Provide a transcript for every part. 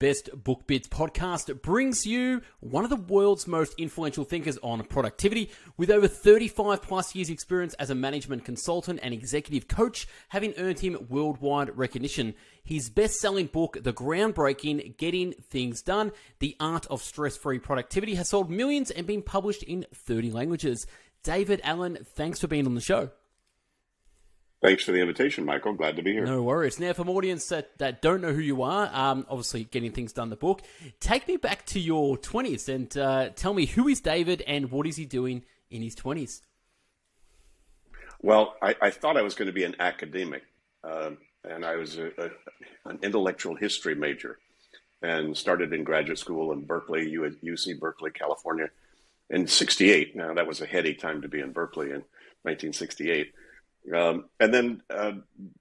Best Book Bits podcast brings you one of the world's most influential thinkers on productivity with over 35 plus years experience as a management consultant and executive coach, having earned him worldwide recognition. His best-selling book, The Groundbreaking Getting Things Done: The Art of Stress-Free Productivity, has sold millions and been published in 30 languages. David Allen, thanks for being on the show. Thanks for the invitation, Michael. Glad to be here. No worries. Now, for audience that, that don't know who you are, um, obviously getting things done, the book, take me back to your 20s and uh, tell me who is David and what is he doing in his 20s? Well, I, I thought I was going to be an academic, uh, and I was a, a, an intellectual history major and started in graduate school in Berkeley, UC Berkeley, California in 68. Now, that was a heady time to be in Berkeley in 1968 um, and then uh,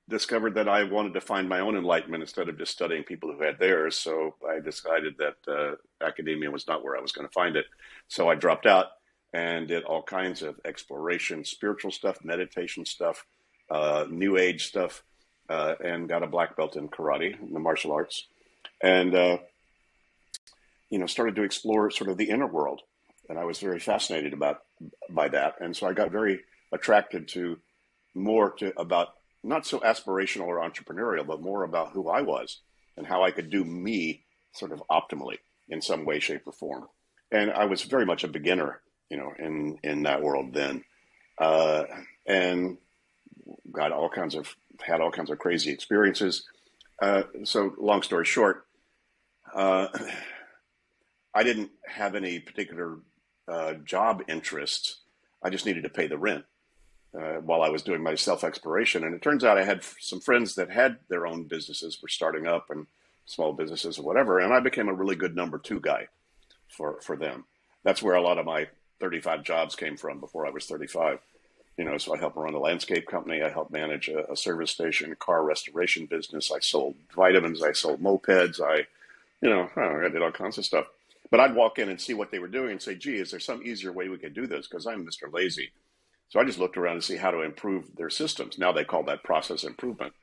discovered that I wanted to find my own enlightenment instead of just studying people who had theirs. So I decided that uh, academia was not where I was going to find it. So I dropped out and did all kinds of exploration, spiritual stuff, meditation stuff, uh, new age stuff, uh, and got a black belt in karate, in the martial arts, and uh, you know started to explore sort of the inner world. And I was very fascinated about by that, and so I got very attracted to more to about not so aspirational or entrepreneurial, but more about who I was and how I could do me sort of optimally in some way, shape, or form. And I was very much a beginner, you know, in in that world then, uh, and got all kinds of had all kinds of crazy experiences. Uh, so, long story short, uh, I didn't have any particular uh, job interests. I just needed to pay the rent uh, while I was doing my self exploration. And it turns out I had some friends that had their own businesses, were starting up and small businesses or whatever. And I became a really good number two guy for, for them. That's where a lot of my 35 jobs came from before I was 35. You know, so I helped run a landscape company. I helped manage a, a service station, a car restoration business. I sold vitamins. I sold mopeds. I, you know, I, I did all kinds of stuff. But I'd walk in and see what they were doing and say, gee, is there some easier way we could do this? Because I'm Mr. Lazy. So I just looked around to see how to improve their systems. Now they call that process improvement.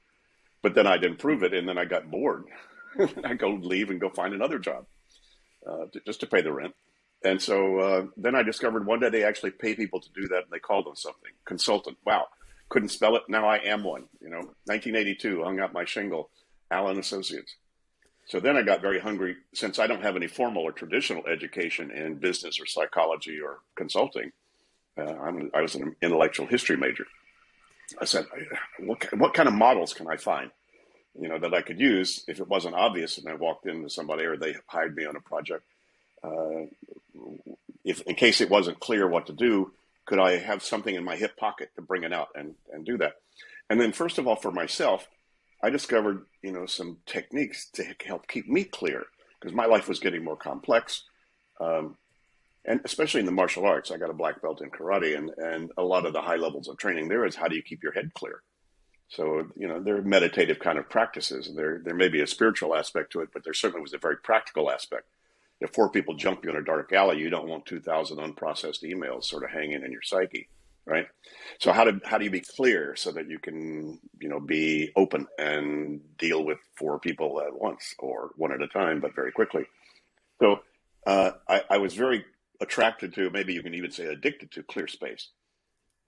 But then I'd improve it and then I got bored. I'd go leave and go find another job uh, to, just to pay the rent. And so uh, then I discovered one day they actually pay people to do that and they call them something consultant. Wow. Couldn't spell it. Now I am one. You know, 1982, hung out my shingle, Allen Associates. So then I got very hungry since I don't have any formal or traditional education in business or psychology or consulting. Uh, i was an intellectual history major. I said, what, what kind of models can I find, you know, that I could use if it wasn't obvious and I walked into somebody or they hired me on a project? Uh, if in case it wasn't clear what to do, could I have something in my hip pocket to bring it out and, and do that? And then first of all, for myself, I discovered, you know, some techniques to help keep me clear because my life was getting more complex. Um, and especially in the martial arts, I got a black belt in karate, and and a lot of the high levels of training there is how do you keep your head clear. So you know they're meditative kind of practices, and there there may be a spiritual aspect to it, but there certainly was a very practical aspect. If four people jump you in a dark alley, you don't want two thousand unprocessed emails sort of hanging in your psyche, right? So how do how do you be clear so that you can you know be open and deal with four people at once or one at a time, but very quickly. So uh, I, I was very attracted to, maybe you can even say addicted to clear space.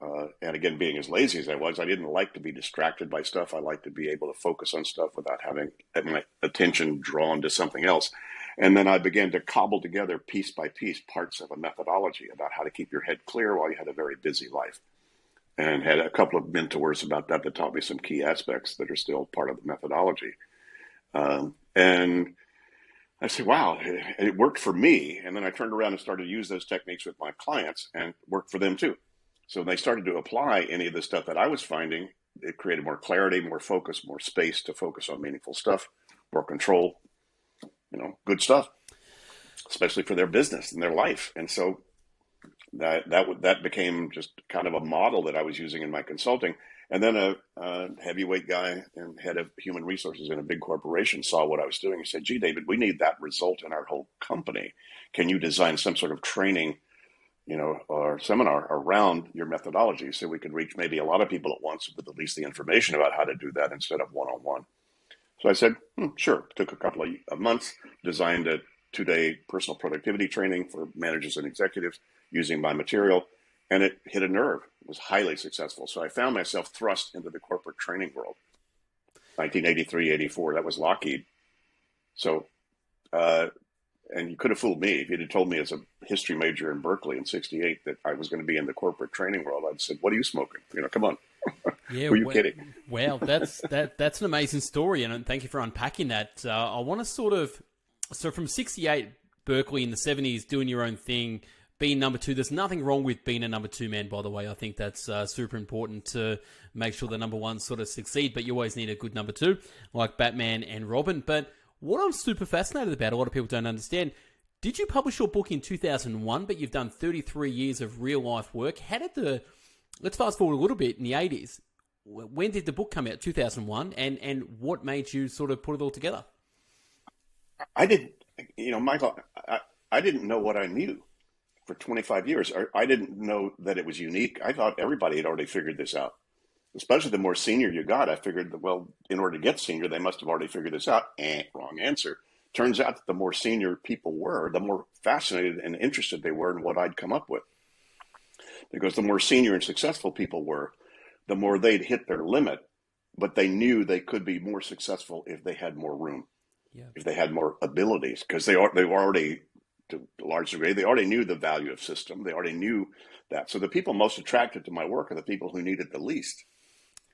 Uh, and again, being as lazy as I was, I didn't like to be distracted by stuff. I like to be able to focus on stuff without having my attention drawn to something else. And then I began to cobble together piece by piece parts of a methodology about how to keep your head clear while you had a very busy life. And had a couple of mentors about that that taught me some key aspects that are still part of the methodology. Um, and I said, wow, it, worked for me. And then I turned around and started to use those techniques with my clients and worked for them too. So when they started to apply any of the stuff that I was finding, it created more clarity, more focus, more space to focus on meaningful stuff, more control, you know, good stuff, especially for their business and their life. And so that that that became just kind of a model that I was using in my consulting. And then a, a, heavyweight guy and head of human resources in a big corporation saw what I was doing and said, Gee, David, we need that result in our whole company. Can you design some sort of training, you know, or seminar around your methodology so we could reach maybe a lot of people at once with at least the information about how to do that instead of one on one? So I said, hmm, sure. Took a couple of months, designed a two day personal productivity training for managers and executives using my material, and it hit a nerve. It was highly successful. So I found myself thrust into the corporate training world. 1983, 84, that was Lockheed. So, uh, and you could have fooled me if you'd have told me as a history major in Berkeley in 68 that I was going to be in the corporate training world. I'd said, what are you smoking? You know, come on. Yeah, Were you well, kidding? Well, that's that. That's an amazing story, and thank you for unpacking that. Uh, I want to sort of so from '68, Berkeley in the '70s, doing your own thing, being number two. There's nothing wrong with being a number two man, by the way. I think that's uh, super important to make sure the number one sort of succeed. But you always need a good number two, like Batman and Robin. But what I'm super fascinated about, a lot of people don't understand. Did you publish your book in 2001, but you've done 33 years of real life work? How did the let's fast forward a little bit in the 80s when did the book come out 2001 and and what made you sort of put it all together I didn't, you know, Michael, I, I didn't know what I knew for 25 years. I, I didn't know that it was unique. I thought everybody had already figured this out. Especially the more senior you got, I figured that, well, in order to get senior, they must have already figured this out. Eh, wrong answer. Turns out that the more senior people were, the more fascinated and interested they were in what I'd come up with. Because the more senior and successful people were, the more they'd hit their limit, but they knew they could be more successful if they had more room, yeah if they had more abilities, because they are they were already to a large degree they already knew the value of system. They already knew that. So the people most attracted to my work are the people who need it the least.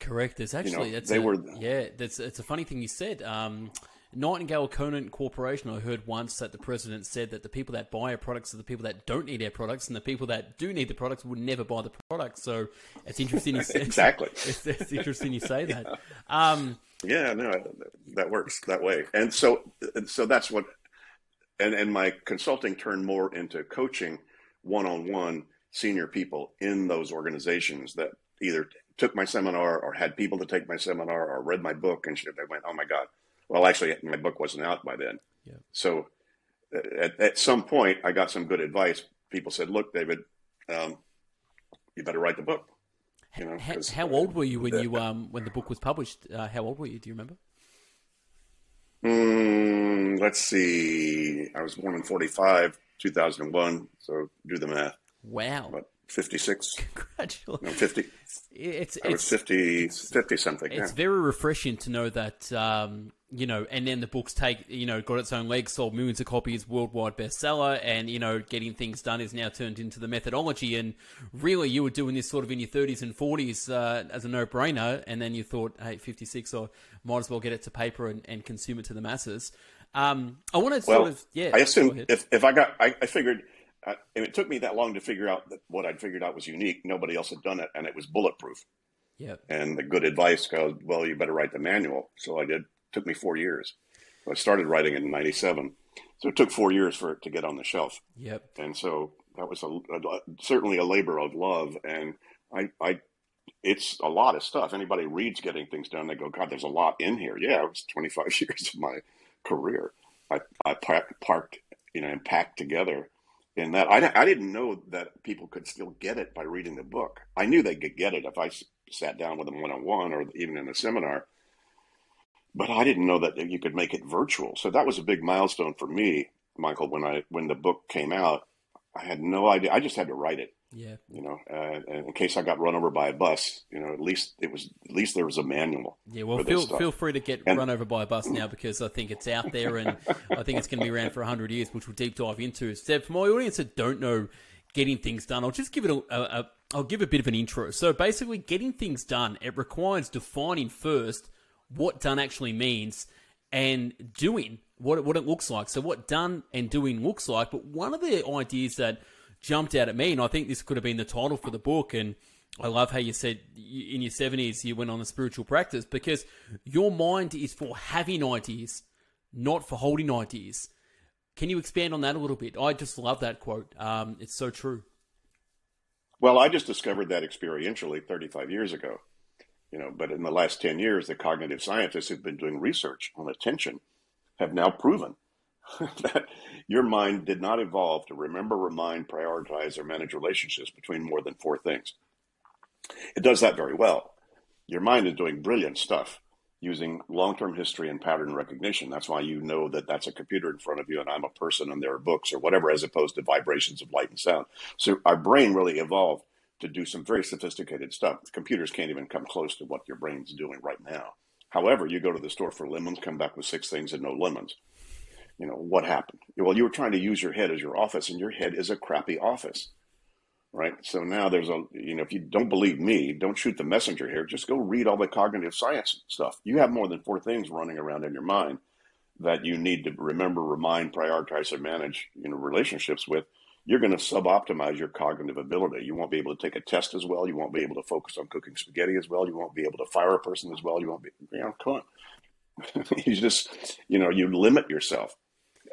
correct It's actually know, that's they a, were- yeah that's it's a funny thing you said um Nightingale Conant Corporation, I heard once that the president said that the people that buy our products are the people that don't need our products, and the people that do need the products would never buy the products. So it's interesting you say Exactly. It's, it's interesting you say that. Um, Yeah, no, that works that way. And so, and so that's what, and, and my consulting turned more into coaching one-on-one senior people in those organizations that either took my seminar or had people to take my seminar or read my book and shit. They went, oh my God. Well, actually, my book wasn't out by then. Yeah. So at, at some point, I got some good advice. People said, look, David, um, you better write the book. You know, how, how old were you when the- you um when the book was published? Uh, how old were you? Do you remember? Mm, let's see. I was born in 45, 2001. So do the math. Wow! What, 56? Congratulations. No, 50. It's I was it's 50, 50 something. Yeah. it's very refreshing to know that um, you know, and then the books take you know got its own legs, sold millions of copies, worldwide bestseller, and you know, getting things done is now turned into the methodology. And really, you were doing this sort of in your 30s and 40s uh, as a no-brainer, and then you thought, hey, 56, or might as well get it to paper and, and consume it to the masses. Um, I want to Well, sort of yeah. I assume if, if I got, I, I figured, uh, if it took me that long to figure out that what I'd figured out was unique. Nobody else had done it, and it was bulletproof. yeah. And the good advice goes, well, you better write the manual. So I did. Took me four years. I started writing in '97, so it took four years for it to get on the shelf. Yep. and so that was a, a- certainly a labor of love. And I, I it's a lot of stuff. Anybody reads getting things done they go god there's a lot in here. Yeah it was 25 years of my career. I, I par- parked you know and packed together in that. I, I didn't know that people could still get it by reading the book. I knew they could get it if i s- sat down with them one-on-one or even in a seminar but i didn't know that you could make it virtual so that was a big milestone for me michael when i when the book came out I had no idea. I just had to write it, Yeah. you know, uh, in case I got run over by a bus, you know, at least it was, at least there was a manual. Yeah, well, feel feel free to get And- run over by a bus now because I think it's out there and I think it's going to be around for hundred years, which we'll deep dive into. So, for my audience that don't know getting things done, I'll just give it a, a, a I'll give a bit of an intro. So basically, getting things done it requires defining first what done actually means and doing what it, what it looks like. So what done and doing looks like. But one of the ideas that jumped out at me, and I think this could have been the title for the book, and I love how you said in your seventies you went on a spiritual practice because your mind is for having ideas, not for holding ideas. Can you expand on that a little bit? I just love that quote. Um, it's so true. Well, I just discovered that experientially 35 years ago, you know, but in the last 10 years, the cognitive scientists who've been doing research on attention have now proven that your mind did not evolve to remember, remind, prioritize, or manage relationships between more than four things. It does that very well. Your mind is doing brilliant stuff using long-term history and pattern recognition. That's why you know that that's a computer in front of you and I'm a person and there are books or whatever, as opposed to vibrations of light and sound. So our brain really evolved to do some very sophisticated stuff. Computers can't even come close to what your brain's doing right now. However, you go to the store for lemons, come back with six things and no lemons. You know, what happened? Well, you were trying to use your head as your office and your head is a crappy office right? So now there's a, you know, if you don't believe me, don't shoot the messenger here. Just go read all the cognitive science stuff. You have more than four things running around in your mind that you need to remember, remind, prioritize, and manage, you know, relationships with. You're going to sub-optimize your cognitive ability. You won't be able to take a test as well. You won't be able to focus on cooking spaghetti as well. You won't be able to fire a person as well. You won't be, you know, come on. you just, you know, you limit yourself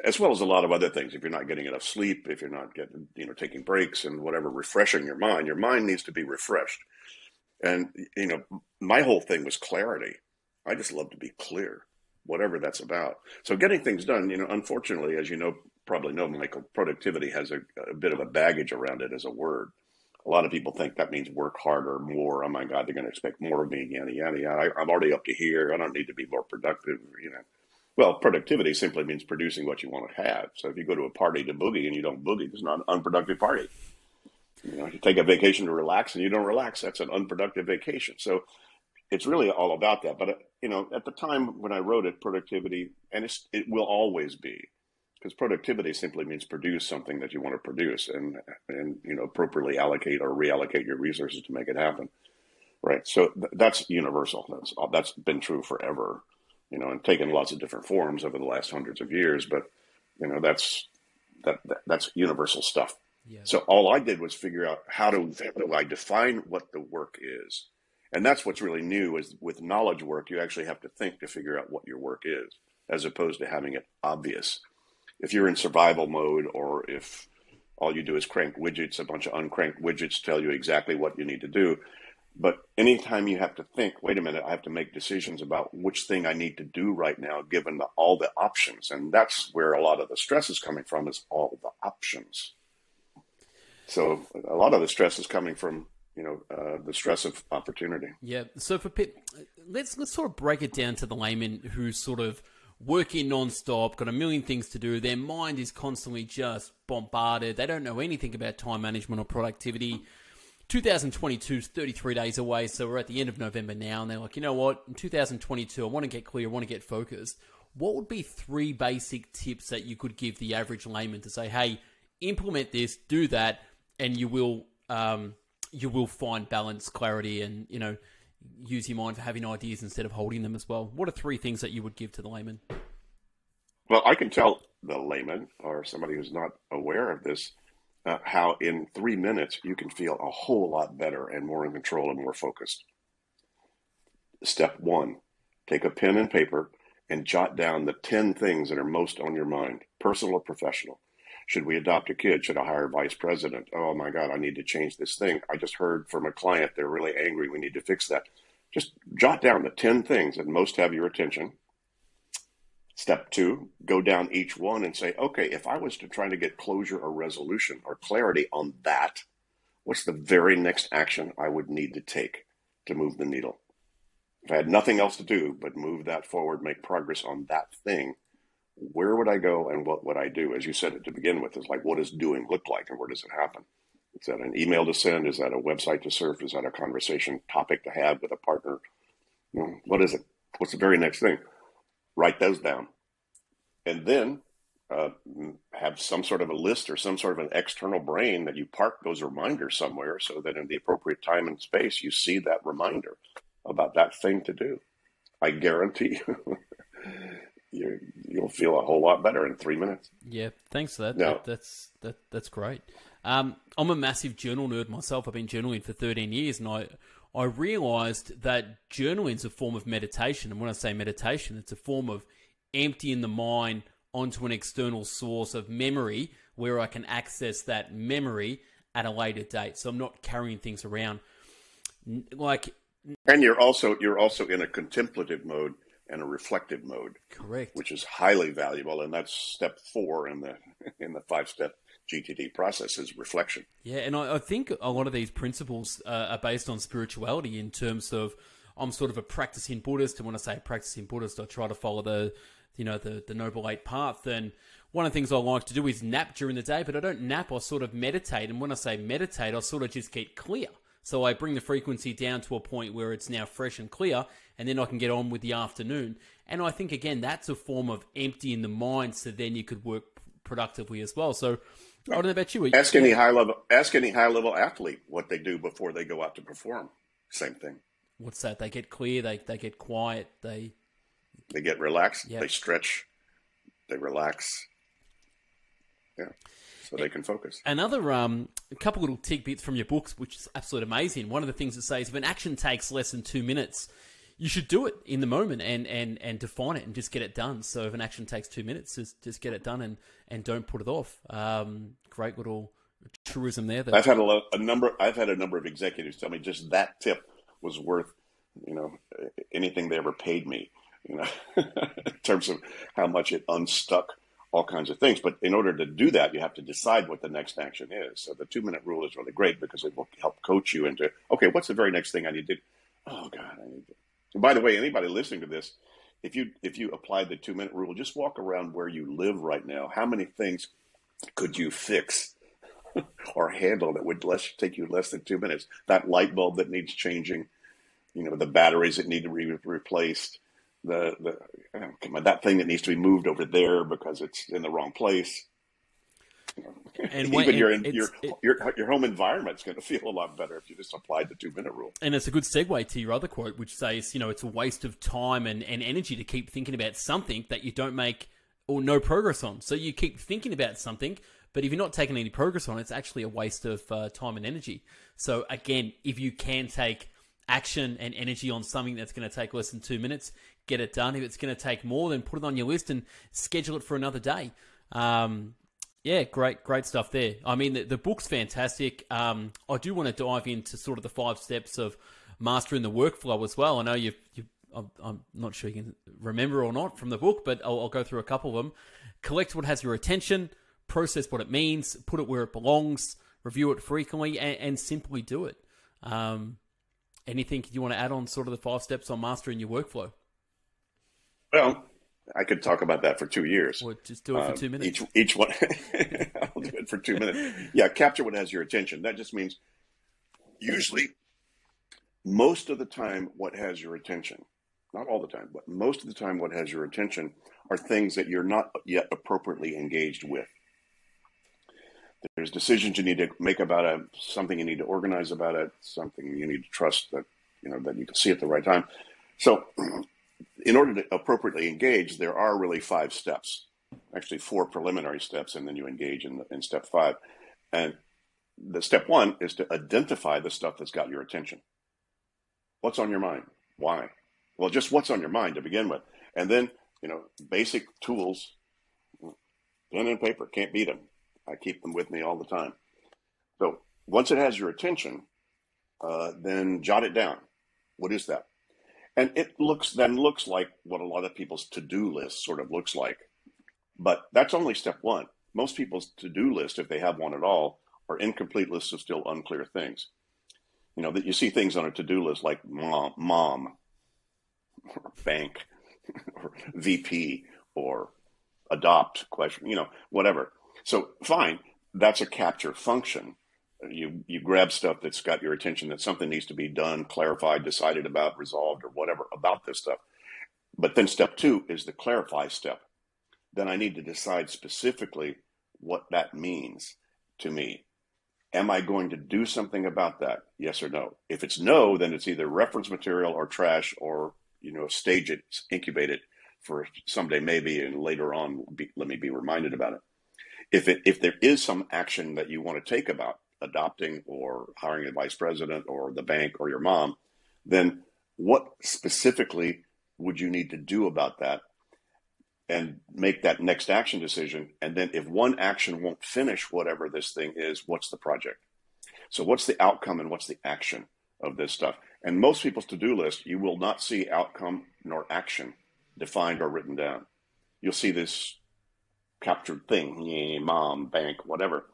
as well as a lot of other things. If you're not getting enough sleep, if you're not getting, you know, taking breaks and whatever, refreshing your mind, your mind needs to be refreshed. And, you know, my whole thing was clarity. I just love to be clear, whatever that's about. So getting things done, you know, unfortunately, as you know, probably know, Michael, productivity has a, a bit of a baggage around it as a word. A lot of people think that means work harder, more. Oh my God, they're going to expect more of me, yada, yada, yada. I, I'm already up to here. I don't need to be more productive, you know well, productivity simply means producing what you want to have. So if you go to a party to boogie and you don't boogie, it's not an unproductive party. You know, if you take a vacation to relax and you don't relax, that's an unproductive vacation. So it's really all about that. But uh, you know, at the time when I wrote it, productivity, and it will always be, because productivity simply means produce something that you want to produce, and and you know, appropriately allocate or reallocate your resources to make it happen. Right. So th- that's universal. That's uh, that's been true forever you know, and taken lots of different forms over the last hundreds of years. But you know, that's that, that that's universal stuff. Yeah. So all I did was figure out how do, how do I define what the work is, and that's what's really new is with knowledge work you actually have to think to figure out what your work is, as opposed to having it obvious. If you're in survival mode, or if all you do is crank widgets, a bunch of uncranked widgets tell you exactly what you need to do. But anytime you have to think, wait a minute, I have to make decisions about which thing I need to do right now, given the, all the options. And that's where a lot of the stress is coming from is all the options. So a lot of the stress is coming from, you know, uh, the stress of opportunity. Yeah. So for Pip, let's, let's sort of break it down to the layman who's sort of working non-stop, got a million things to do. Their mind is constantly just bombarded. They don't know anything about time management or productivity. 2022 is 33 days away, so we're at the end of November now, and they're like, you know what? In 2022, I want to get clear, I want to get focused. What would be three basic tips that you could give the average layman to say, hey, implement this, do that, and you will um, you will find balance, clarity, and you know use your mind for having ideas instead of holding them as well. What are three things that you would give to the layman? Well, I can tell the layman or somebody who's not aware of this uh, how in three minutes you can feel a whole lot better and more in control and more focused. Step one take a pen and paper and jot down the 10 things that are most on your mind, personal or professional. Should we adopt a kid? Should I hire a vice president? Oh my God, I need to change this thing. I just heard from a client they're really angry. We need to fix that. Just jot down the 10 things that most have your attention Step two, go down each one and say, okay, if I was to try to get closure or resolution or clarity on that, what's the very next action I would need to take to move the needle? If I had nothing else to do but move that forward, make progress on that thing, where would I go and what would I do? As you said it to begin with, is like, what does doing look like and where does it happen? Is that an email to send? Is that a website to surf? Is that a conversation topic to have with a partner? You know, what is it? What's the very next thing? write those down, and then uh, have some sort of a list or some sort of an external brain that you park those reminders somewhere so that in the appropriate time and space you see that reminder about that thing to do. I guarantee you, you will feel a whole lot better in three minutes. Yeah, thanks for that. No. that that's that, that's great. Um, I'm a massive journal nerd myself. I've been journaling for 13 years, and I I realized that journaling is a form of meditation. And when I say meditation, it's a form of emptying the mind onto an external source of memory where I can access that memory at a later date. So I'm not carrying things around like and you're also you're also in a contemplative mode and a reflective mode. Correct. Which is highly valuable and that's step 4 in the in the 5 step GTD process is reflection. Yeah, and I, I think a lot of these principles uh, are based on spirituality in terms of I'm sort of a practicing Buddhist, and when I say practicing Buddhist, I try to follow the, you know, the the noble eight path. And one of the things I like to do is nap during the day, but I don't nap. I sort of meditate, and when I say meditate, I sort of just get clear. So I bring the frequency down to a point where it's now fresh and clear, and then I can get on with the afternoon. And I think again that's a form of emptying the mind, so then you could work productively as well. So I don't know about you. Ask any high level ask any high level athlete what they do before they go out to perform. Same thing. What's that? They get clear. They they get quiet. They they get relaxed. Yep. They stretch. They relax. Yeah so they can focus. Another um, a couple little tidbits from your books, which is absolutely amazing. One of the things it says if an action takes less than two minutes, you should do it in the moment and, and, and define it and just get it done. So if an action takes two minutes, just just get it done and, and don't put it off. Um, great little truism there. That... I've had a, a number. I've had a number of executives tell me just that tip was worth you know anything they ever paid me. You know, in terms of how much it unstuck all kinds of things. But in order to do that, you have to decide what the next action is. So the two minute rule is really great because it will help coach you into, okay, what's the very next thing I need to do? Oh God, I need to. And by the way, anybody listening to this, if you if you apply the two minute rule, just walk around where you live right now. How many things could you fix or handle that would less take you less than two minutes? That light bulb that needs changing, you know, the batteries that need to be replaced, the the oh, that thing that needs to be moved over there because it's in the wrong place. And when, even your, your, it, your your home environment's going to feel a lot better if you just applied the two minute rule. And it's a good segue to your other quote, which says, you know, it's a waste of time and, and energy to keep thinking about something that you don't make or no progress on. So you keep thinking about something, but if you're not taking any progress on, it's actually a waste of uh, time and energy. So again, if you can take action and energy on something that's going to take less than two minutes, get it done. If it's going to take more, then put it on your list and schedule it for another day. Um, yeah, great, great stuff there. I mean, the, the book's fantastic. Um, I do want to dive into sort of the five steps of mastering the workflow as well. I know you've, you've I'm, I'm not sure you can remember or not from the book, but I'll, I'll go through a couple of them. Collect what has your attention, process what it means, put it where it belongs, review it frequently, and, and simply do it. Um, anything you want to add on sort of the five steps on mastering your workflow? Well, I could talk about that for two years. Well, just do it for uh, two minutes. Each each one, I'll do it for two minutes. Yeah, capture what has your attention. That just means usually, most of the time, what has your attention. Not all the time, but most of the time, what has your attention are things that you're not yet appropriately engaged with. There's decisions you need to make about it, something you need to organize about it, something you need to trust that you know that you can see at the right time. So in order to appropriately engage, there are really five steps, actually four preliminary steps, and then you engage in, in step five. And the step one is to identify the stuff that's got your attention. What's on your mind? Why? Well, just what's on your mind to begin with. And then, you know, basic tools, pen and paper, can't beat them. I keep them with me all the time. So once it has your attention, uh, then jot it down. What is that? And it looks then looks like what a lot of people's to-do list sort of looks like. But that's only step one. Most people's to-do list, if they have one at all, are incomplete lists of still unclear things. You know, that you see things on a to-do list like mom, mom or bank, or VP, or adopt question, you know, whatever. So fine, that's a capture function you you grab stuff that's got your attention that something needs to be done, clarified, decided about, resolved, or whatever about this stuff. But then step two is the clarify step. Then I need to decide specifically what that means to me. Am I going to do something about that? Yes or no? If it's no, then it's either reference material or trash or, you know, stage it, incubate it for someday maybe and later on be, let me be reminded about it. If it if there is some action that you want to take about adopting or hiring a vice president or the bank or your mom, then what specifically would you need to do about that and make that next action decision? And then if one action won't finish whatever this thing is, what's the project? So what's the outcome and what's the action of this stuff? And most people's to-do list, you will not see outcome nor action defined or written down. You'll see this captured thing, mom, bank, whatever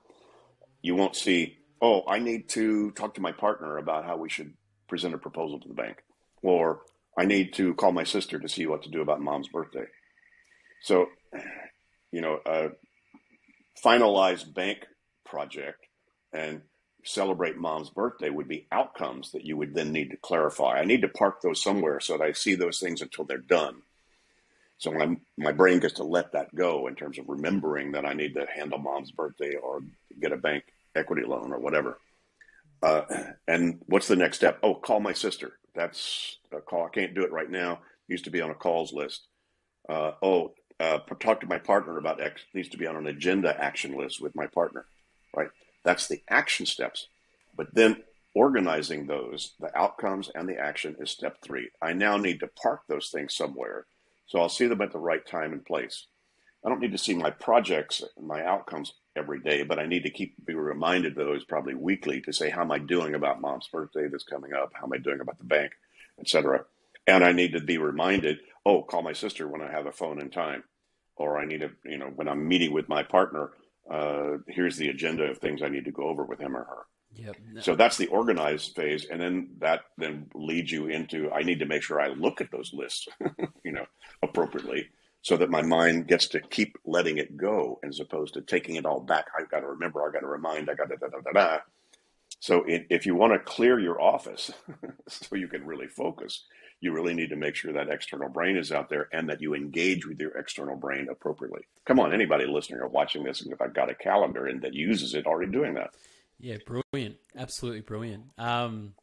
you won't see, oh, I need to talk to my partner about how we should present a proposal to the bank. or I need to call my sister to see what to do about mom's birthday. So, you know, a finalized bank project and celebrate mom's birthday would be outcomes that you would then need to clarify. I need to park those somewhere so that I see those things until they're done. So my my brain gets to let that go in terms of remembering that I need to handle mom's birthday or get a bank equity loan or whatever. Uh, and what's the next step? Oh, call my sister. That's a call. I can't do it right now. Used to be on a calls list. Uh, oh, uh, talk to my partner about X. Needs to be on an agenda action list with my partner. Right. That's the action steps. But then organizing those, the outcomes and the action is step three. I now need to park those things somewhere. So I'll see them at the right time and place. I don't need to see my projects, my outcomes every day, but I need to keep be reminded of those probably weekly to say how am I doing about mom's birthday that's coming up, how am I doing about the bank, etc. And I need to be reminded, oh, call my sister when I have a phone in time, or I need to, you know, when I'm meeting with my partner, uh, here's the agenda of things I need to go over with him or her. Yep. So that's the organized phase, and then that then leads you into I need to make sure I look at those lists, you know, appropriately, so that my mind gets to keep letting it go as opposed to taking it all back. I've got to remember, I've got to remind, I got to da da da da. So it, if you want to clear your office so you can really focus, you really need to make sure that external brain is out there and that you engage with your external brain appropriately. Come on, anybody listening or watching this, if I've got a calendar and that uses it, already doing that. Yeah, brilliant. Absolutely brilliant. Um,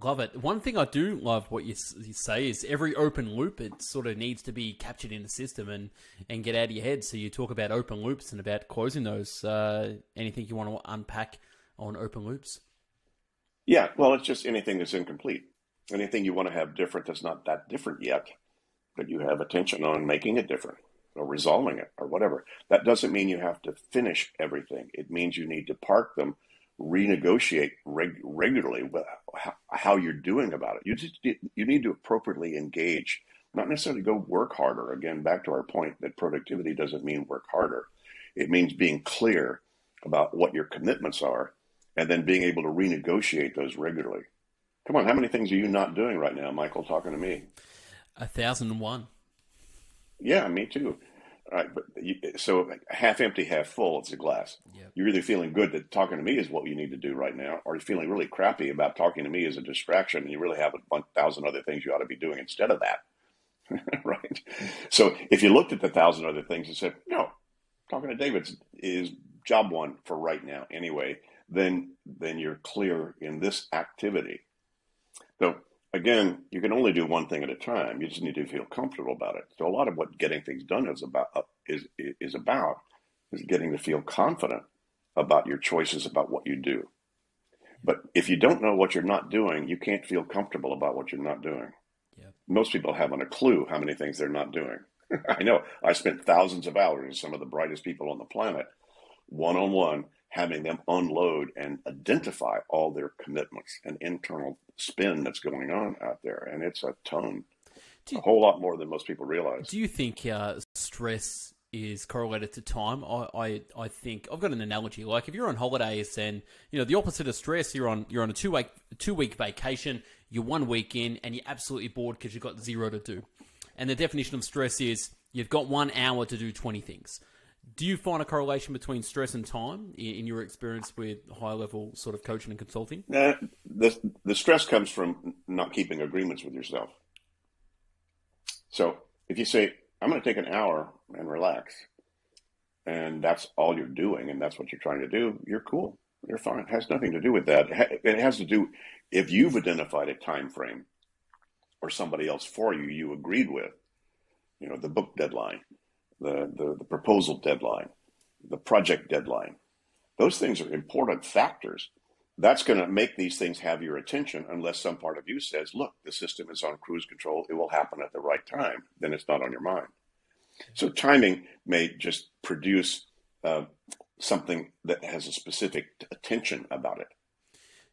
love it. One thing I do love what you, you, say is every open loop, it sort of needs to be captured in the system and, and get out of your head. So you talk about open loops and about closing those. Uh, anything you want to unpack on open loops? Yeah, well, it's just anything that's incomplete anything you want to have different that's not that different yet, but you have attention on making it different or resolving it or whatever. That doesn't mean you have to finish everything. It means you need to park them, renegotiate reg- regularly how you're doing about it. You just you need to appropriately engage, not necessarily go work harder. Again, back to our point that productivity doesn't mean work harder. It means being clear about what your commitments are and then being able to renegotiate those regularly. Come on, how many things are you not doing right now, Michael? Talking to me. A thousand and one. Yeah, me too. Right, but you, so half empty, half full. It's a glass. Yep. You're either feeling good that talking to me is what you need to do right now, or you're feeling really crappy about talking to me as a distraction, and you really have a thousand other things you ought to be doing instead of that. right. So if you looked at the thousand other things and said, no, talking to David is job one for right now anyway, then then you're clear in this activity so again, you can only do one thing at a time. You just need to feel comfortable about it. So a lot of what getting things done is about uh, is is about is getting to feel confident about your choices about what you do. But if you don't know what you're not doing, you can't feel comfortable about what you're not doing. Yeah. Most people haven't a clue how many things they're not doing. I know. I spent thousands of hours with some of the brightest people on the planet, one on one, having them unload and identify all their commitments and internal spin that's going on out there. And it's a ton, you, a whole lot more than most people realize. Do you think uh, stress is correlated to time? I, I, I think I've got an analogy. Like if you're on holidays and you know the opposite of stress, you're on you're on a two week two week vacation. You're one week in and you're absolutely bored because you've got zero to do. And the definition of stress is you've got one hour to do twenty things. Do you find a correlation between stress and time in your experience with high level sort of coaching and consulting? Uh, the, the stress comes from not keeping agreements with yourself. So if you say, I'm going to take an hour and relax, and that's all you're doing, and that's what you're trying to do, you're cool. You're fine. It has nothing to do with that. It has to do if you've identified a time frame or somebody else for you you agreed with, you know, the book deadline the, the, the proposal deadline, the project deadline. Those things are important factors. That's going to make these things have your attention unless some part of you says, look, the system is on cruise control. It will happen at the right time. Then it's not on your mind. So timing may just produce uh, something that has a specific attention about it.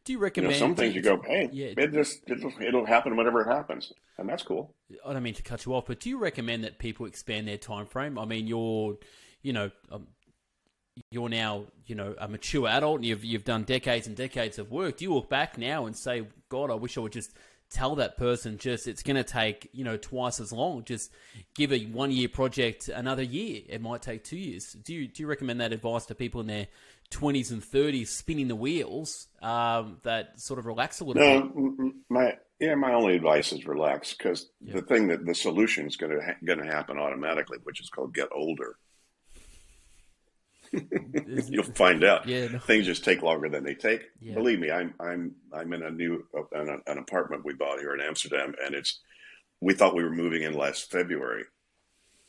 Do you recommend you know, some things you go, hey, yeah. it just it'll, happen whenever it happens, and that's cool. I don't mean to cut you off, but do you recommend that people expand their time frame? I mean, you're, you know, um, you're now, you know, a mature adult, and you've you've done decades and decades of work. Do you look back now and say, God, I wish I would just tell that person just it's going to take you know twice as long. Just give a one year project another year. It might take two years. Do you do you recommend that advice to people in their twenties and thirties spinning the wheels um, that sort of relax a little no, bit? My yeah, my only advice is relax because yeah. the thing that the solution is going to ha- going to happen automatically, which is called get older. You'll find out. Yeah, no. Things just take longer than they take. Yeah. Believe me, I'm I'm I'm in a new an, an apartment we bought here in Amsterdam, and it's we thought we were moving in last February,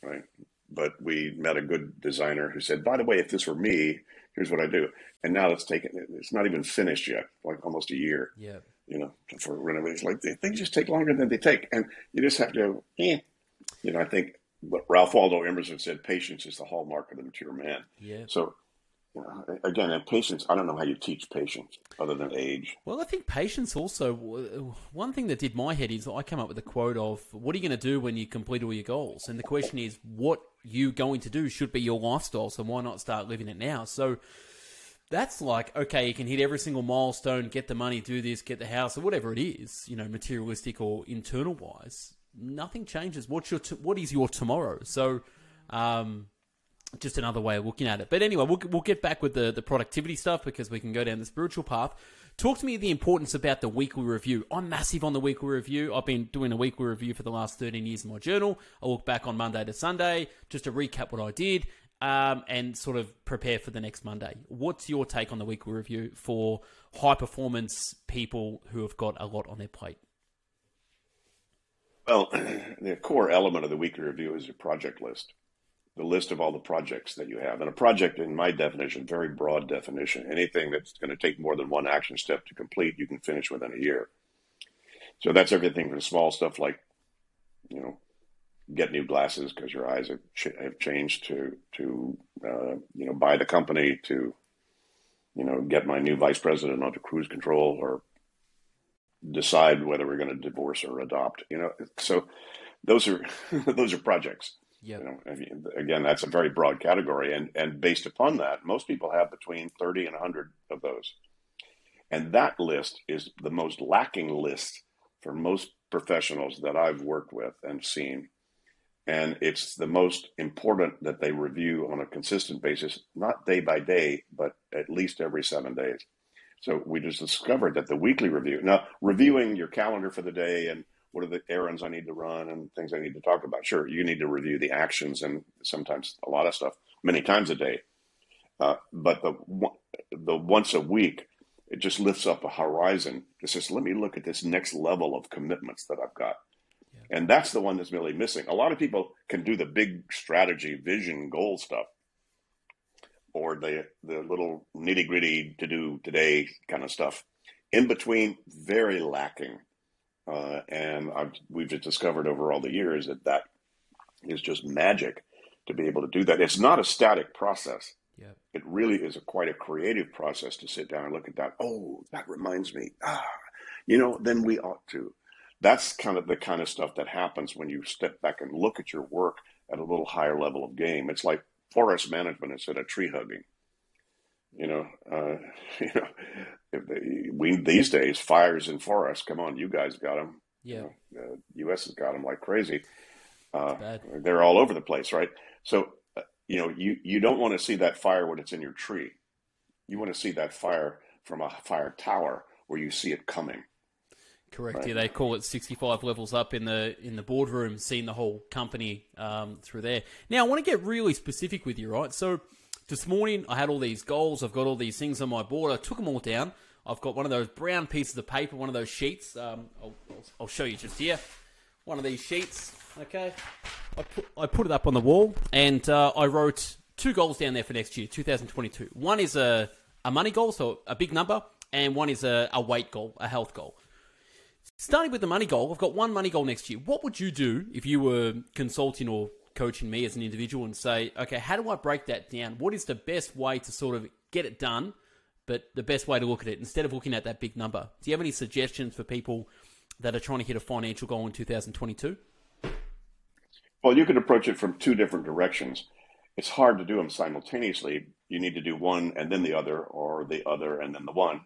right? But we met a good designer who said, by the way, if this were me, here's what I do. And now it's taken. It's not even finished yet, like almost a year. Yeah. You know, for renovations, like things just take longer than they take, and you just have to. Eh. You know, I think what Ralph Waldo Emerson said, patience is the hallmark of the mature man. Yeah. So, again, and patience, I don't know how you teach patience other than age. Well, I think patience also, one thing that did my head is I came up with a quote of, what are you going to do when you complete all your goals? And the question is, what you going to do should be your lifestyle. So why not start living it now? So, that's like okay you can hit every single milestone get the money do this get the house or whatever it is you know materialistic or internal wise nothing changes. What's your t- what is your tomorrow? So, um, just another way of looking at it. But anyway, we'll we'll get back with the the productivity stuff because we can go down the spiritual path. Talk to me the importance about the weekly review. I'm massive on the weekly review. I've been doing a weekly review for the last 13 years in my journal. I look back on Monday to Sunday just to recap what I did um, and sort of prepare for the next Monday. What's your take on the weekly review for high performance people who have got a lot on their plate? Well, the core element of the weekly review is your project list, the list of all the projects that you have. And a project, in my definition, very broad definition, anything that's going to take more than one action step to complete, you can finish within a year. So that's everything from small stuff like, you know, get new glasses because your eyes have, ch- have changed to to uh, you know buy the company to you know get my new vice president onto cruise control or decide whether we're going to divorce or adopt. You know, so those are those are projects. Yeah. You know, again, that's a very broad category, and and based upon that, most people have between thirty and hundred of those, and that list is the most lacking list for most professionals that I've worked with and seen. And it's the most important that they review on a consistent basis, not day by day, but at least every seven days. So we just discovered that the weekly review, now reviewing your calendar for the day and what are the errands I need to run and things I need to talk about. Sure, you need to review the actions and sometimes a lot of stuff many times a day. Uh, but the the once a week, it just lifts up a horizon. It says, let me look at this next level of commitments that I've got. Yeah. And that's the one that's really missing. A lot of people can do the big strategy, vision, goal stuff or the the little nitty gritty to do today kind of stuff. In between, very lacking, uh, and I've, we've just discovered over all the years that that is just magic to be able to do that. It's not a static process. Yeah. It really is a quite a creative process to sit down and look at that. Oh, that reminds me. Ah, you know, then we ought to. That's kind of the kind of stuff that happens when you step back and look at your work at a little higher level of game. It's like forest management instead of tree hugging. You know, uh, you know, if they, we these days fires in forests. Come on, you guys got them. Yeah, you know, uh, U.S. has got them like crazy. Uh, they're all over the place, right? So, uh, you know, you you don't want to see that fire when it's in your tree. You want to see that fire from a fire tower where you see it coming. Correct. Right. Yeah, they call it 65 levels up in the in the boardroom, seeing the whole company um, through there. Now, I want to get really specific with you, right? So, this morning I had all these goals. I've got all these things on my board. I took them all down. I've got one of those brown pieces of paper, one of those sheets. Um, I'll, I'll, show you just here. One of these sheets. Okay. I put I put it up on the wall, and uh, I wrote two goals down there for next year, 2022. One is a a money goal, so a big number, and one is a, a weight goal, a health goal. Starting with the money goal, I've got one money goal next year. What would you do if you were consulting or coaching me as an individual and say, okay, how do I break that down? What is the best way to sort of get it done, but the best way to look at it instead of looking at that big number? Do you have any suggestions for people that are trying to hit a financial goal in 2022? Well, you could approach it from two different directions. It's hard to do them simultaneously. You need to do one and then the other, or the other and then the one.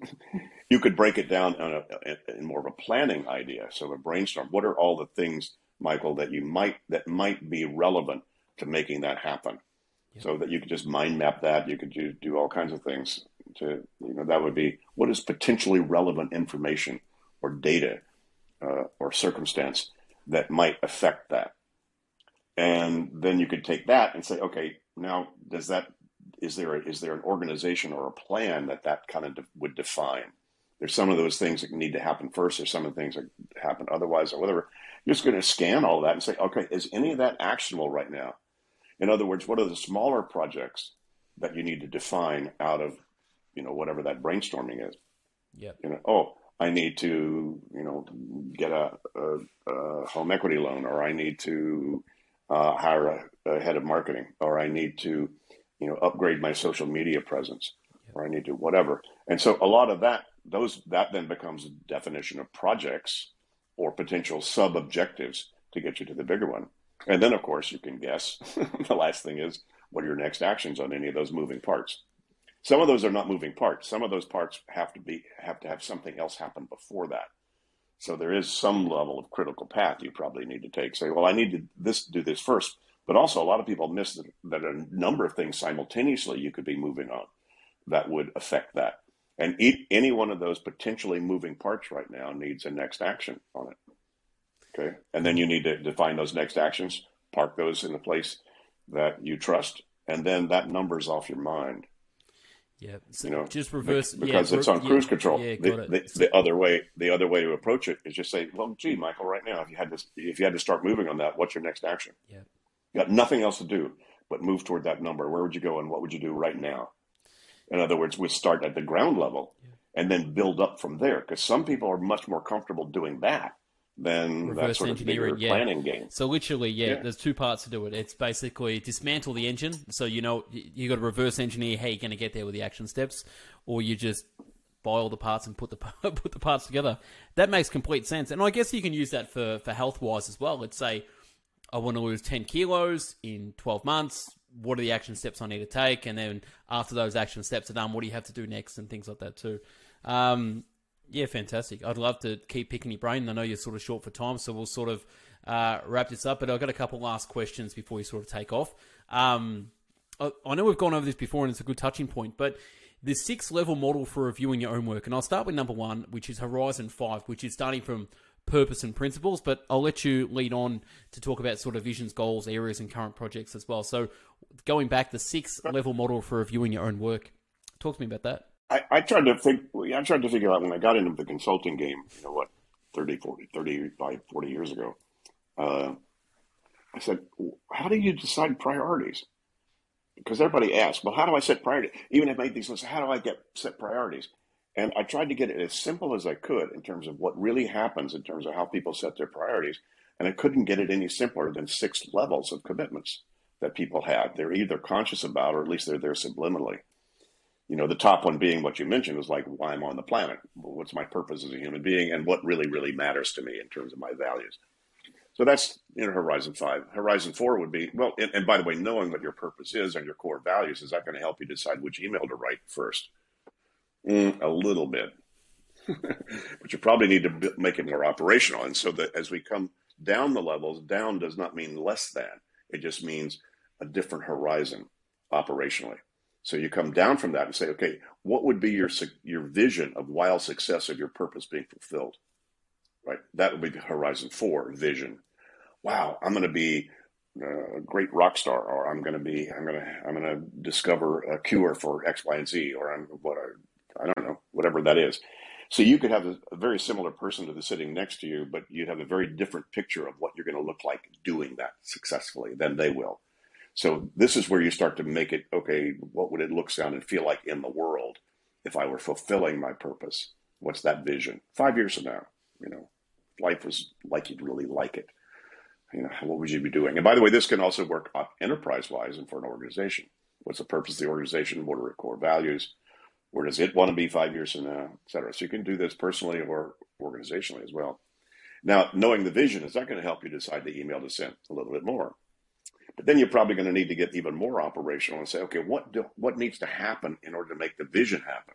you could break it down a, in more of a planning idea. So a brainstorm. What are all the things, Michael, that you might that might be relevant to making that happen? Yeah. So that you could just mind map that. You could do, do all kinds of things to you know that would be what is potentially relevant information or data uh, or circumstance that might affect that. And then you could take that and say, okay, now does that is there a, is there an organization or a plan that that kind of de- would define? There's some of those things that need to happen first. There's some of the things that happen otherwise, or whatever. You're just going to scan all that and say, okay, is any of that actionable right now? In other words, what are the smaller projects that you need to define out of, you know, whatever that brainstorming is? Yeah. You know, oh, I need to, you know, get a, a, a home equity loan, or I need to uh, hire a, a, head of marketing, or I need to, you know, upgrade my social media presence, or I need to whatever. And so a lot of that, those that then becomes a definition of projects or potential sub objectives to get you to the bigger one. And then, of course, you can guess. the last thing is what are your next actions on any of those moving parts. Some of those are not moving parts. Some of those parts have to be have to have something else happen before that. So there is some level of critical path you probably need to take. Say, well, I need to this do this first. But also, a lot of people miss that, that a number of things simultaneously you could be moving on that would affect that. And each, any one of those potentially moving parts right now needs a next action on it. Okay. And then you need to define those next actions, park those in a place that you trust, and then that number's off your mind. Yeah, so you know, just reverse because yeah, it's on yeah, cruise control. Yeah, the, the, the, other way, the other way to approach it is just say, "Well, gee, Michael, right now, if you had to, if you had to start moving on that, what's your next action? Yeah, you got nothing else to do but move toward that number. Where would you go, and what would you do right now? In other words, we start at the ground level yeah. and then build up from there. Because some people are much more comfortable doing that than Reverse that sort of bigger yeah. planning game. So literally, yeah, yeah, there's two parts to do it. It's basically dismantle the engine. So you know you got to reverse engineer how you're going to get there with the action steps, or you just buy all the parts and put the put the parts together. That makes complete sense, and I guess you can use that for for health wise as well. Let's say I want to lose ten kilos in twelve months. What are the action steps I need to take? And then after those action steps are done, what do you have to do next and things like that too. Um, yeah, fantastic. I'd love to keep picking your brain. I know you're sort of short for time, so we'll sort of uh, wrap this up. But I've got a couple last questions before you sort of take off. Um, I, I know we've gone over this before, and it's a good touching point, but the six level model for reviewing your own work. And I'll start with number one, which is Horizon 5, which is starting from purpose and principles. But I'll let you lead on to talk about sort of visions, goals, areas, and current projects as well. So going back, the six level model for reviewing your own work. Talk to me about that. I, I tried to think, I tried to figure out when I got into the consulting game, you know what, 30, 40, 35, 40 years ago. Uh, I said, how do you decide priorities? because everybody asks, well, how do I set priorities? Even if I made these lists, how do I get set priorities? And I tried to get it as simple as I could in terms of what really happens in terms of how people set their priorities. And I couldn't get it any simpler than six levels of commitments that people have. They're either conscious about, or at least they're there subliminally. You know, the top one being what you mentioned is like why I'm on the planet. What's my purpose as a human being, and what really, really matters to me in terms of my values. So that's you know Horizon Five. Horizon Four would be well, and, and by the way, knowing what your purpose is and your core values is that going to help you decide which email to write first? Mm, a little bit, but you probably need to make it more operational. And so that as we come down the levels, down does not mean less than. It just means a different horizon operationally. So you come down from that and say, okay, what would be your your vision of wild success of your purpose being fulfilled? Right, that would be Horizon Four vision wow, I'm going to be a great rock star, or I'm going to be, I'm going to, I'm going to discover a cure for X, Y, and Z, or I'm what I, I don't know, whatever that is. So you could have a, a, very similar person to the sitting next to you, but you'd have a very different picture of what you're going to look like doing that successfully than they will. So this is where you start to make it okay. What would it look, sound, and feel like in the world if I were fulfilling my purpose? What's that vision? Five years from now, you know, life was like you'd really like it you know, what would you be doing? And by the way, this can also work uh, enterprise wise and for an organization. What's the purpose of the organization? What are its core values? Where does it want to be five years from now, et cetera? So you can do this personally or organizationally as well. Now, knowing the vision, is that going to help you decide the email to send a little bit more? But then you're probably going to need to get even more operational and say, okay, what do, what needs to happen in order to make the vision happen?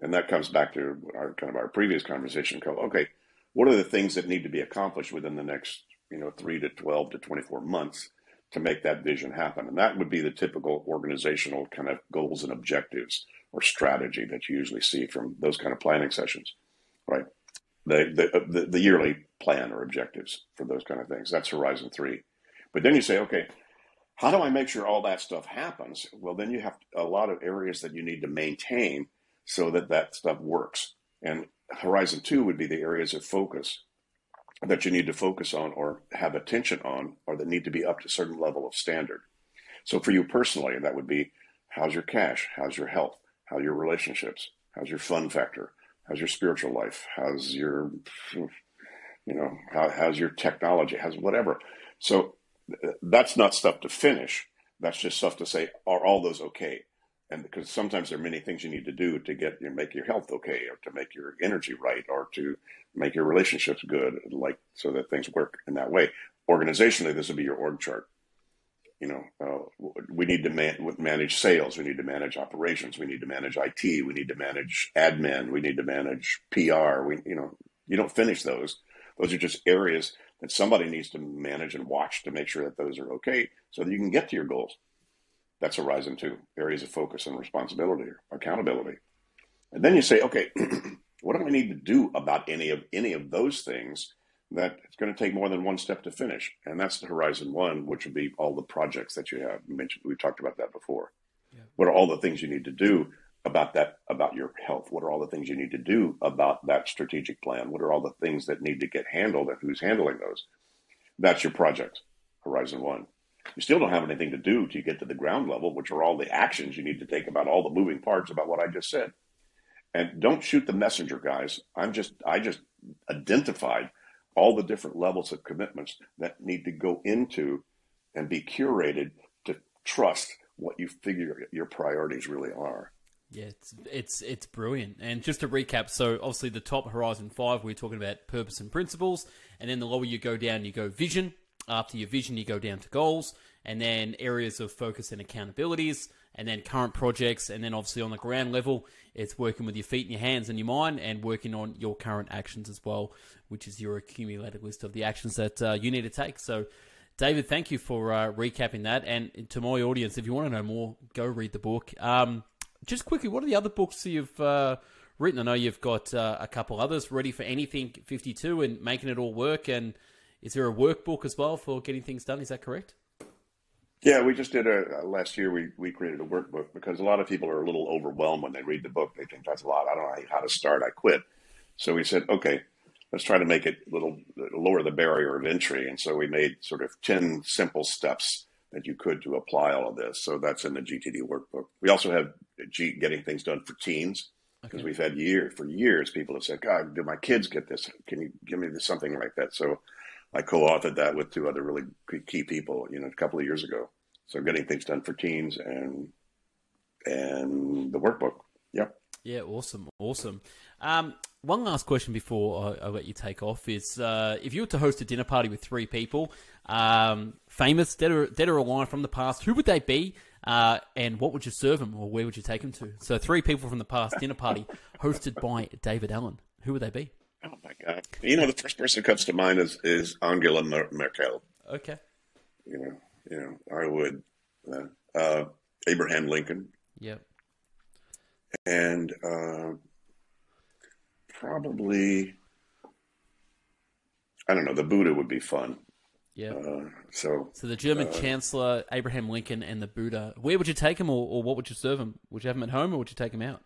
And that comes back to our kind of our previous conversation. Okay, what are the things that need to be accomplished within the next you know three to twelve to twenty four months to make that vision happen? And that would be the typical organizational kind of goals and objectives or strategy that you usually see from those kind of planning sessions, right? The the uh, the, the yearly plan or objectives for those kind of things. That's Horizon Three. But then you say, okay, how do I make sure all that stuff happens? Well, then you have a lot of areas that you need to maintain so that that stuff works. And Horizon 2 would be the areas of focus that you need to focus on or have attention on or that need to be up to a certain level of standard. So for you personally, that would be how's your cash? How's your health? How your relationships? How's your fun factor? How's your spiritual life? How's your, you know, how, how's your technology? How's whatever. So that's not stuff to finish. That's just stuff to say, are all those okay? And because sometimes there are many things you need to do to get you know, make your health okay, or to make your energy right, or to make your relationships good, like so that things work in that way. Organizationally, this would be your org chart. You know, uh, we need to man- manage sales, we need to manage operations, we need to manage IT, we need to manage admin, we need to manage PR. We, you know, you don't finish those. Those are just areas that somebody needs to manage and watch to make sure that those are okay so that you can get to your goals. That's Horizon 2, areas of focus and responsibility or accountability. And then you say, okay, what do I need to do about any of any of those things that it's going to take more than one step to finish? And that's the Horizon 1, which would be all the projects that you have mentioned. We've talked about that before. Yeah. What are all the things you need to do about that about your health what are all the things you need to do about that strategic plan what are all the things that need to get handled and who's handling those that's your project horizon one you still don't have anything to do to get to the ground level which are all the actions you need to take about all the moving parts about what i just said and don't shoot the messenger guys i'm just i just identified all the different levels of commitments that need to go into and be curated to trust what you figure your priorities really are yeah, it's it's it's brilliant. And just to recap, so obviously the top Horizon Five, we're talking about purpose and principles, and then the lower you go down, you go vision. After your vision, you go down to goals, and then areas of focus and accountabilities, and then current projects, and then obviously on the ground level, it's working with your feet and your hands and your mind, and working on your current actions as well, which is your accumulated list of the actions that uh, you need to take. So. David, thank you for uh, recapping that. And to my audience, if you want to know more, go read the book. Um, just quickly, what are the other books you've uh, written? I know you've got uh, a couple others ready for anything 52 and making it all work. And is there a workbook as well for getting things done? Is that correct? Yeah, we just did a uh, last year. We we created a workbook because a lot of people are a little overwhelmed when they read the book. They think that's a lot. I don't know how to start. I quit. So we said, okay, let's try to make it a little lower the barrier of entry. And so we made sort of ten simple steps that you could to apply all of this. So that's in the GTD workbook. We also have G, getting things done for teens because okay. we've had years for years people have said, "God, do my kids get this? Can you give me this, something like that?" So I co-authored that with two other really key people, you know, a couple of years ago. So getting things done for teens and and the workbook. Yep. Yeah, awesome, awesome. Um, one last question before I, I, let you take off is uh, if you were to host a dinner party with three people, um, famous, dead or, dead or alive from the past, who would they be? Uh, and what would you serve them, or where would you take them to? So, three people from the past dinner party hosted by David Allen. Who would they be? You know, the first person that comes to mind is is Angela Merkel. Okay. You know, you know, I would uh, uh, Abraham Lincoln. Yep. And uh, probably, I don't know, the Buddha would be fun. Yeah. Uh, so, so the German uh, Chancellor Abraham Lincoln and the Buddha. Where would you take him, or, or what would you serve him? Would you have him at home, or would you take him out?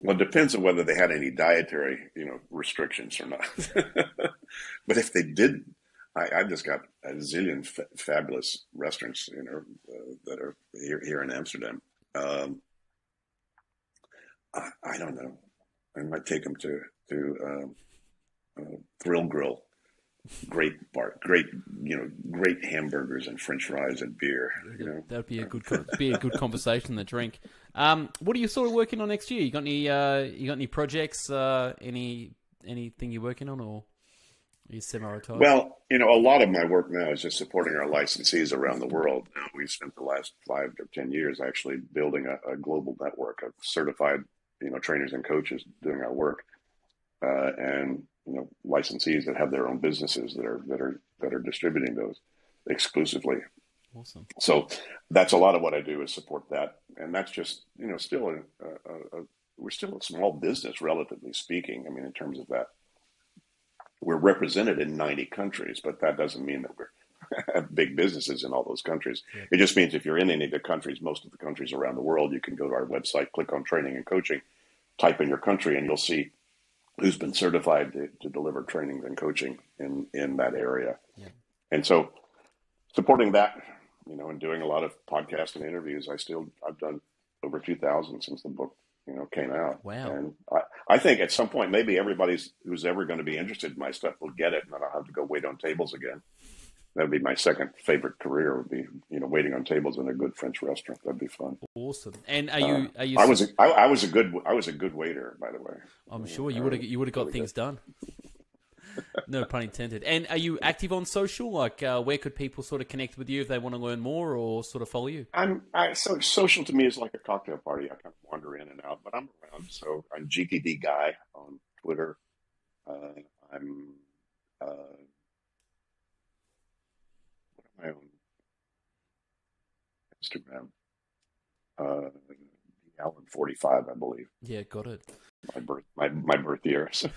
Well, it depends on whether they had any dietary, you know, restrictions or not. but if they didn't, I, have just got a zillion fa- fabulous restaurants, you know, uh, that are here here in Amsterdam. Um, I, I, don't know. I might take them to to um, uh, Thrill Grill great bar, great you know, great hamburgers and French fries and beer. You know? That'd be a good be a good conversation. The drink. Um, what are you sort of working on next year? You got any uh, you got any projects? Uh, any anything you're working on, or you semi-retired? Well, you know, a lot of my work now is just supporting our licensees around the world. Now, we've spent the last five to ten years actually building a, a global network of certified you know trainers and coaches doing our work, uh, and you know licensees that have their own businesses that are that are that are distributing those exclusively. Awesome. So that's a lot of what I do is support that, and that's just you know still a, a, a we're still a small business relatively speaking. I mean, in terms of that, we're represented in 90 countries, but that doesn't mean that we're big businesses in all those countries. Yeah. It just means if you're in any of the countries, most of the countries around the world, you can go to our website, click on training and coaching, type in your country, and you'll see who's been certified to, to deliver training and coaching in, in that area. Yeah. And so supporting that, you know, and doing a lot of podcasts and interviews, I still, I've done over 2000 since the book, you know, came out. Wow. And I, I think at some point, maybe everybody's who's ever going to be interested in my stuff will get it and then I'll have to go wait on tables again that would be my second favorite career. Would be you know waiting on tables in a good French restaurant. That'd be fun. Awesome. And are you? Uh, are you? I was. A, I, I was a good. I was a good waiter, by the way. I'm sure you would have. You would have got things good. done. No pun intended. And are you active on social? Like, uh, where could people sort of connect with you if they want to learn more or sort of follow you? I'm. I, so social to me is like a cocktail party. I kind of wander in and out, but I'm around. So I'm GTD guy on Twitter. Uh, I'm. Uh, my own Instagram. Uh, Forty five, I believe. Yeah, got it. My birth, my my birth year. So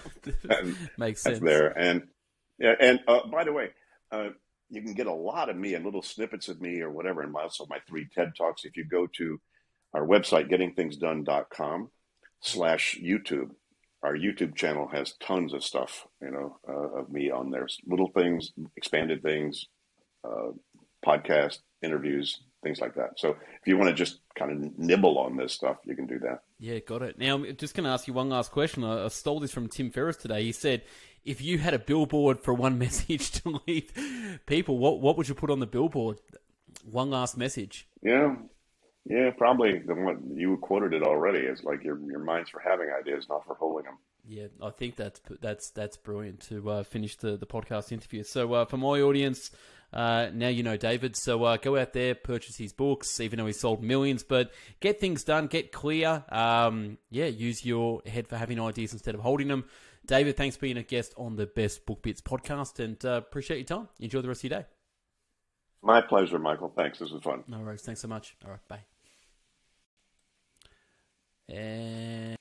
makes sense there. And yeah, and uh, by the way, uh, you can get a lot of me and little snippets of me or whatever, and also my three TED talks. If you go to our website, gettingthingsdone.com slash YouTube, our YouTube channel has tons of stuff, you know, uh, of me on there. Little things, expanded things, uh, podcast interviews, things like that. So if you want to just kind of nibble on this stuff, you can do that. Yeah, got it. Now I'm just going to ask you one last question. I, I stole this from Tim Ferriss today. He said, if you had a billboard for one message to leave people, what what would you put on the billboard? One last message. Yeah, yeah, probably the one you quoted it already. Is like your your mind's for having ideas, not for holding them. Yeah, I think that's that's that's brilliant to uh, finish the the podcast interview. So uh, for my audience, uh, now you know David. So uh, go out there, purchase his books, even though he sold millions. But get things done, get clear. Um, yeah, use your head for having ideas instead of holding them. David, thanks for being a guest on the Best Book Bits podcast, and uh, appreciate your time. Enjoy the rest of your day. My pleasure, Michael. Thanks. This was fun. No worries. Thanks so much. All right. Bye. And